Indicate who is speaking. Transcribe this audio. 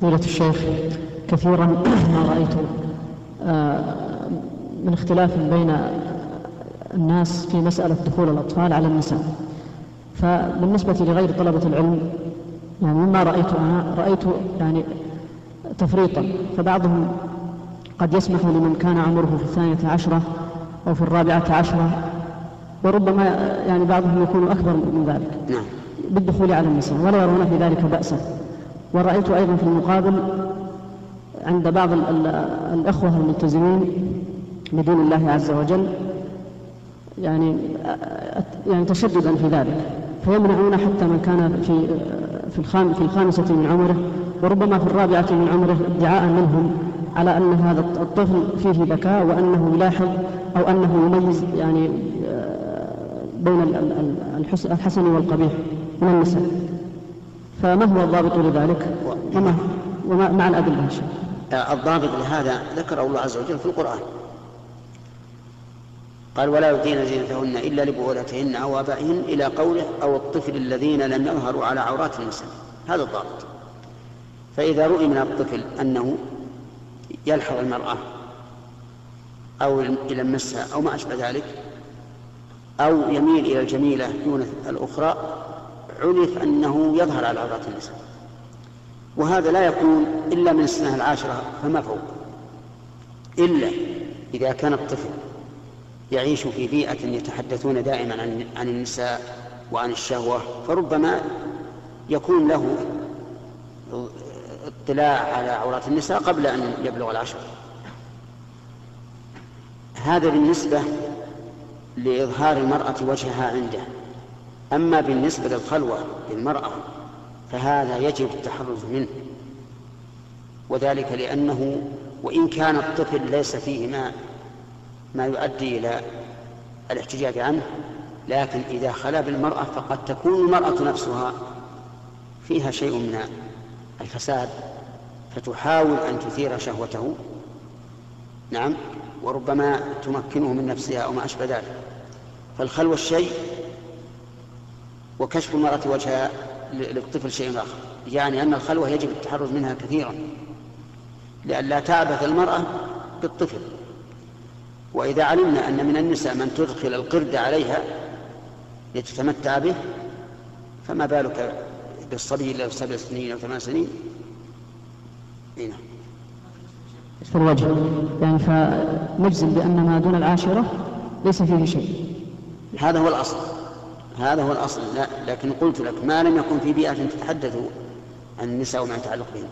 Speaker 1: فضيلة الشيخ كثيرا ما رأيت آه، من اختلاف بين الناس في مسألة دخول الأطفال على النساء. فبالنسبة لغير طلبة العلم يعني مما رأيت أنا رأيت يعني تفريطا فبعضهم قد يسمح لمن كان عمره في الثانية عشرة أو في الرابعة عشرة وربما يعني بعضهم يكون أكبر من ذلك
Speaker 2: نعم.
Speaker 1: بالدخول على النساء ولا يرون في ذلك بأسا. ورأيت أيضا في المقابل عند بعض الأخوة الملتزمين بدين الله عز وجل يعني يعني تشددا في ذلك. فيمنعون حتى من كان في في في الخامسة من عمره وربما في الرابعة من عمره ادعاء منهم على أن هذا الطفل فيه ذكاء وأنه يلاحظ أو أنه يميز يعني بين الحسن والقبيح من النساء. فما هو الضابط لذلك؟ وما, وما مع الأدلة إن شاء
Speaker 2: الله. الضابط لهذا ذكره الله عز وجل في القرآن. قال ولا يبدين زينتهن إلا لبعولتهن أو آبائهن إلى قوله أو الطفل الذين لم يظهروا على عورات النساء. هذا الضابط. فإذا رؤي من الطفل أنه يلحظ المرأة أو يلمسها أو ما أشبه ذلك أو يميل إلى الجميلة دون الأخرى عرف أنه يظهر على عورات النساء. وهذا لا يكون إلا من السنة العاشرة فما فوق. إلا إذا كان الطفل يعيش في بيئة يتحدثون دائما عن عن النساء وعن الشهوة فربما يكون له اطلاع على عورات النساء قبل أن يبلغ العشر. هذا بالنسبة لإظهار المرأة وجهها عنده. أما بالنسبة للخلوة بالمرأة فهذا يجب التحرز منه وذلك لأنه وإن كان الطفل ليس فيه ما ما يؤدي إلى الاحتجاج عنه لكن إذا خلا بالمرأة فقد تكون المرأة نفسها فيها شيء من الفساد فتحاول أن تثير شهوته. نعم وربما تمكنه من نفسها أو ما أشبه ذلك. فالخلوة الشيء وكشف المرأة وجهها للطفل شيء آخر يعني أن الخلوة يجب التحرز منها كثيرا لئلا تعبث المرأة بالطفل. وإذا علمنا أن من النساء من تدخل القرد عليها لتتمتع به فما بالك بالصبي له سبع سنين أو ثمان سنين؟
Speaker 1: هنا. في الوجه يعني فنجزم بأن ما دون العاشرة ليس فيه شيء.
Speaker 2: هذا هو الأصل. هذا هو الأصل. لا لكن قلت لك ما لم يكن في بيئة تتحدث عن النساء وما يتعلق بهن.